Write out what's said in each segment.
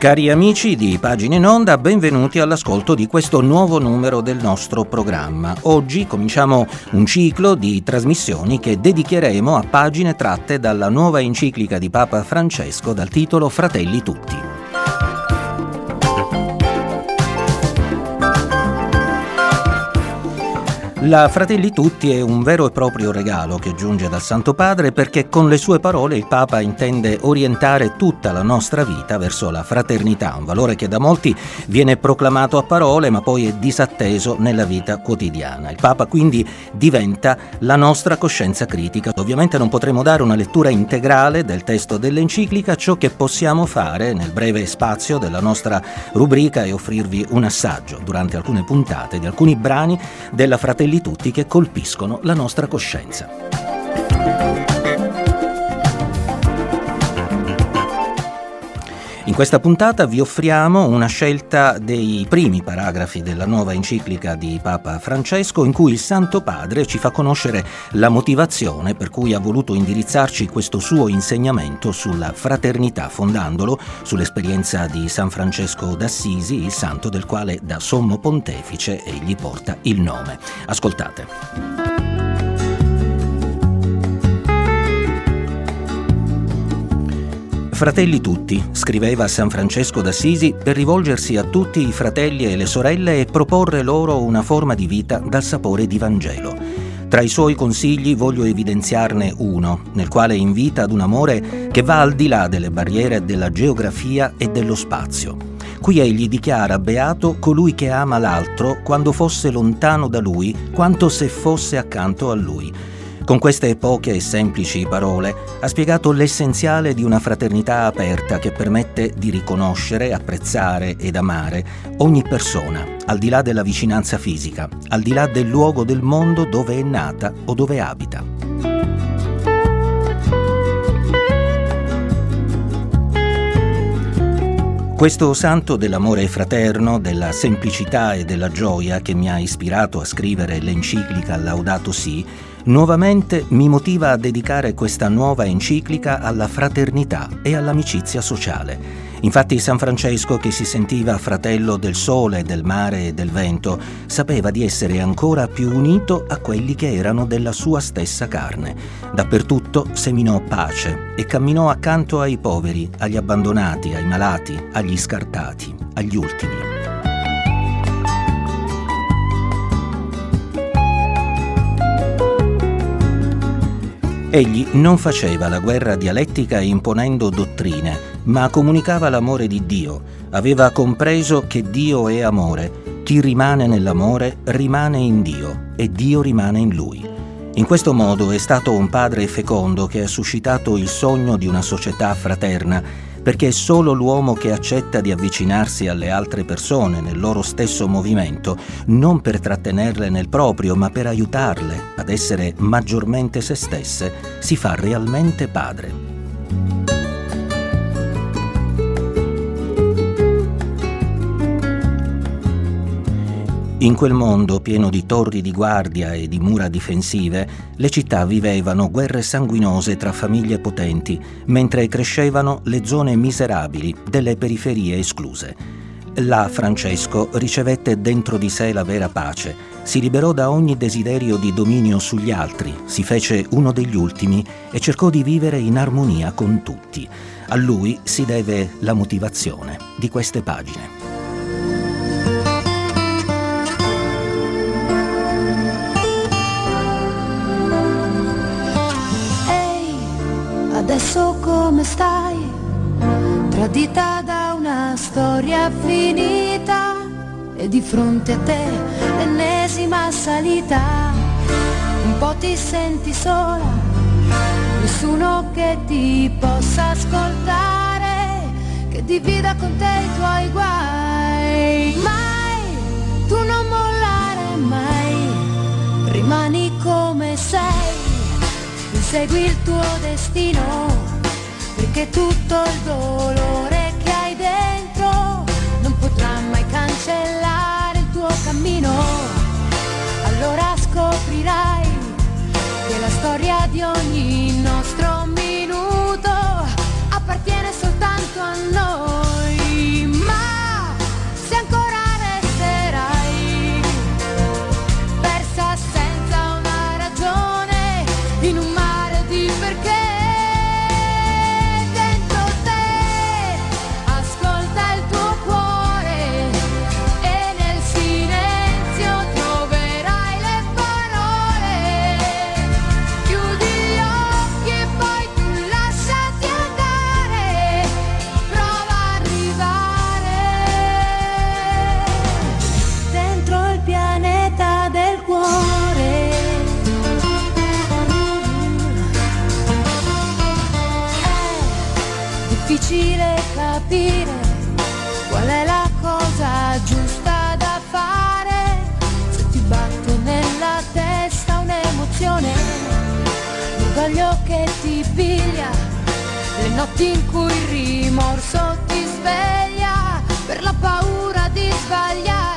Cari amici di Pagine in Onda, benvenuti all'ascolto di questo nuovo numero del nostro programma. Oggi cominciamo un ciclo di trasmissioni che dedicheremo a pagine tratte dalla nuova enciclica di Papa Francesco dal titolo Fratelli Tutti. La Fratelli Tutti è un vero e proprio regalo che giunge dal Santo Padre perché con le sue parole il Papa intende orientare tutta la nostra vita verso la fraternità, un valore che da molti viene proclamato a parole ma poi è disatteso nella vita quotidiana. Il Papa quindi diventa la nostra coscienza critica. Ovviamente non potremo dare una lettura integrale del testo dell'enciclica, ciò che possiamo fare nel breve spazio della nostra rubrica è offrirvi un assaggio durante alcune puntate di alcuni brani della Fratelli quelli tutti che colpiscono la nostra coscienza. In questa puntata vi offriamo una scelta dei primi paragrafi della nuova enciclica di Papa Francesco in cui il Santo Padre ci fa conoscere la motivazione per cui ha voluto indirizzarci questo suo insegnamento sulla fraternità, fondandolo sull'esperienza di San Francesco d'Assisi, il santo del quale da sommo pontefice egli porta il nome. Ascoltate. Fratelli tutti, scriveva San Francesco d'Assisi per rivolgersi a tutti i fratelli e le sorelle e proporre loro una forma di vita dal sapore di Vangelo. Tra i suoi consigli voglio evidenziarne uno, nel quale invita ad un amore che va al di là delle barriere della geografia e dello spazio. Qui egli dichiara beato colui che ama l'altro quando fosse lontano da lui, quanto se fosse accanto a lui con queste poche e semplici parole ha spiegato l'essenziale di una fraternità aperta che permette di riconoscere, apprezzare ed amare ogni persona, al di là della vicinanza fisica, al di là del luogo del mondo dove è nata o dove abita. Questo santo dell'amore fraterno, della semplicità e della gioia che mi ha ispirato a scrivere l'enciclica Laudato Si, nuovamente mi motiva a dedicare questa nuova enciclica alla fraternità e all'amicizia sociale. Infatti San Francesco, che si sentiva fratello del sole, del mare e del vento, sapeva di essere ancora più unito a quelli che erano della sua stessa carne. Dappertutto seminò pace e camminò accanto ai poveri, agli abbandonati, ai malati, agli scartati, agli ultimi. Egli non faceva la guerra dialettica imponendo dottrine, ma comunicava l'amore di Dio. Aveva compreso che Dio è amore. Chi rimane nell'amore rimane in Dio e Dio rimane in lui. In questo modo è stato un padre fecondo che ha suscitato il sogno di una società fraterna perché è solo l'uomo che accetta di avvicinarsi alle altre persone nel loro stesso movimento, non per trattenerle nel proprio, ma per aiutarle ad essere maggiormente se stesse, si fa realmente padre. In quel mondo pieno di torri di guardia e di mura difensive, le città vivevano guerre sanguinose tra famiglie potenti, mentre crescevano le zone miserabili delle periferie escluse. Là Francesco ricevette dentro di sé la vera pace, si liberò da ogni desiderio di dominio sugli altri, si fece uno degli ultimi e cercò di vivere in armonia con tutti. A lui si deve la motivazione di queste pagine. Adesso come stai? Tradita da una storia finita e di fronte a te l'ennesima salita. Un po' ti senti sola, nessuno che ti possa ascoltare, che divida con te i tuoi guai. Mai, tu non mollare mai, rimani come sei, insegui il tuo destino, perché tutto il dolore difficile capire qual è la cosa giusta da fare se ti batte nella testa un'emozione l'orgoglio che ti piglia, le notti in cui il rimorso ti sveglia per la paura di sbagliare.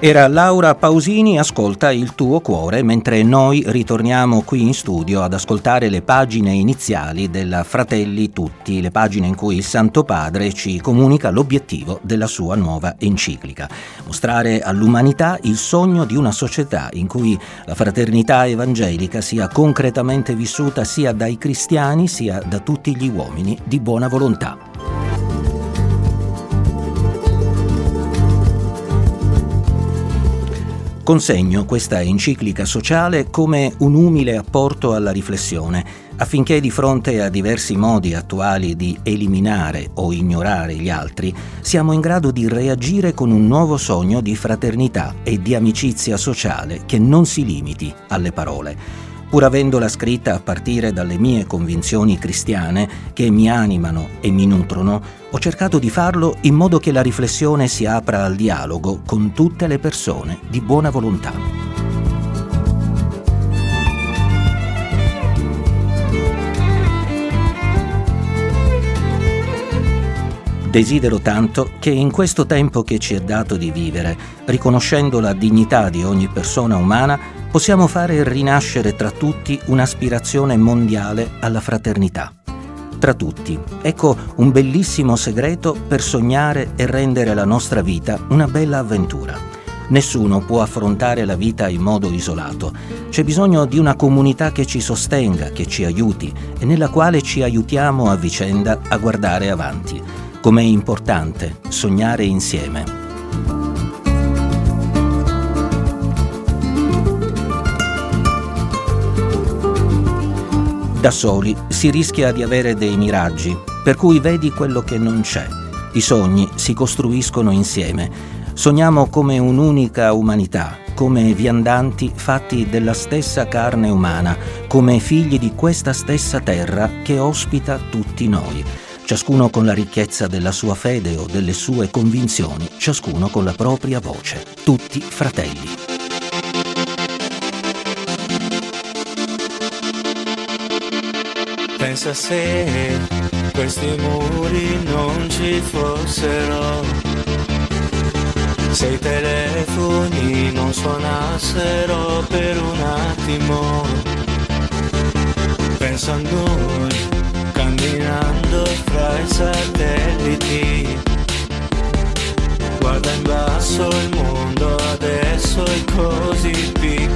Era Laura Pausini, ascolta il tuo cuore, mentre noi ritorniamo qui in studio ad ascoltare le pagine iniziali della Fratelli Tutti, le pagine in cui il Santo Padre ci comunica l'obiettivo della sua nuova enciclica, mostrare all'umanità il sogno di una società in cui la fraternità evangelica sia concretamente vissuta sia dai cristiani sia da tutti gli uomini di buona volontà. Consegno questa enciclica sociale come un umile apporto alla riflessione, affinché di fronte a diversi modi attuali di eliminare o ignorare gli altri, siamo in grado di reagire con un nuovo sogno di fraternità e di amicizia sociale che non si limiti alle parole. Pur avendola scritta a partire dalle mie convinzioni cristiane che mi animano e mi nutrono, ho cercato di farlo in modo che la riflessione si apra al dialogo con tutte le persone di buona volontà. Desidero tanto che in questo tempo che ci è dato di vivere, riconoscendo la dignità di ogni persona umana, possiamo fare rinascere tra tutti un'aspirazione mondiale alla fraternità. tra tutti. Ecco un bellissimo segreto per sognare e rendere la nostra vita una bella avventura. Nessuno può affrontare la vita in modo isolato. C'è bisogno di una comunità che ci sostenga, che ci aiuti e nella quale ci aiutiamo a vicenda a guardare avanti. Com'è importante sognare insieme. Da soli si rischia di avere dei miraggi, per cui vedi quello che non c'è. I sogni si costruiscono insieme. Sogniamo come un'unica umanità, come viandanti fatti della stessa carne umana, come figli di questa stessa terra che ospita tutti noi. Ciascuno con la ricchezza della sua fede o delle sue convinzioni, ciascuno con la propria voce, tutti fratelli. Pensa se questi muri non ci fossero, se i telefoni non suonassero per un attimo. Pensa a noi camminando fra i satelliti. Guarda in basso il mondo adesso è così piccolo.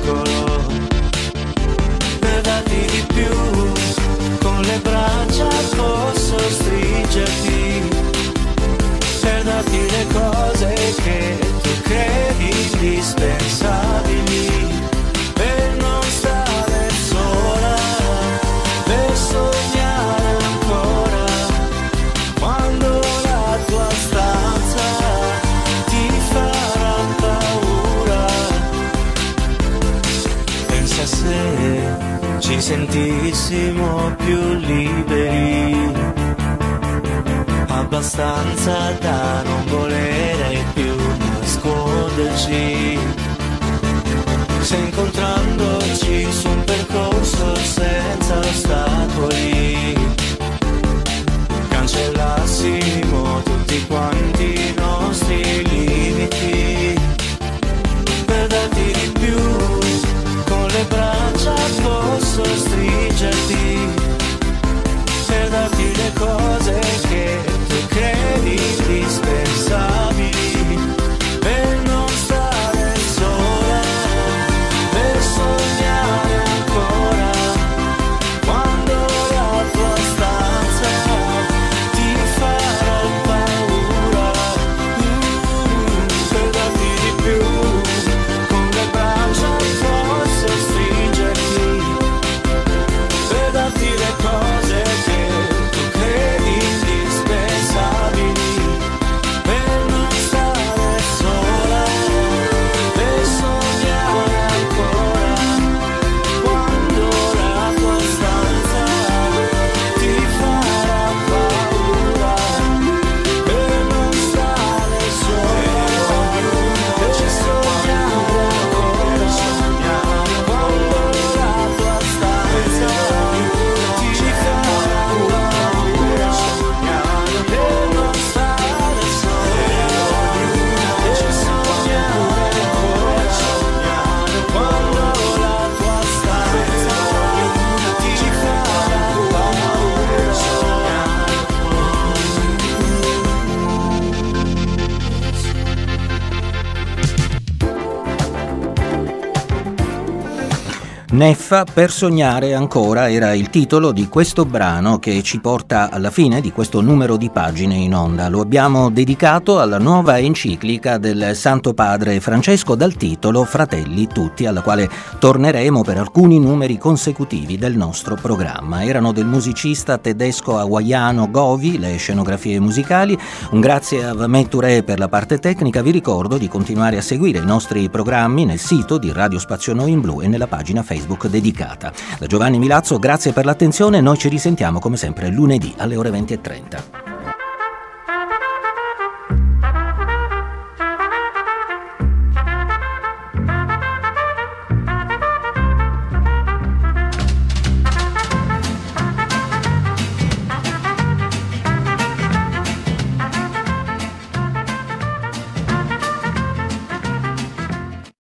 Neffa per sognare ancora era il titolo di questo brano che ci porta alla fine di questo numero di pagine in onda. Lo abbiamo dedicato alla nuova enciclica del Santo Padre Francesco dal titolo Fratelli tutti, alla quale torneremo per alcuni numeri consecutivi del nostro programma. Erano del musicista tedesco hawaiano Govi, le scenografie musicali. Un grazie a Vamet Touré per la parte tecnica. Vi ricordo di continuare a seguire i nostri programmi nel sito di Radio Spazio Noi in Blu e nella pagina Facebook Facebook dedicata. Da Giovanni Milazzo, grazie per l'attenzione, noi ci risentiamo come sempre lunedì alle ore 20.30.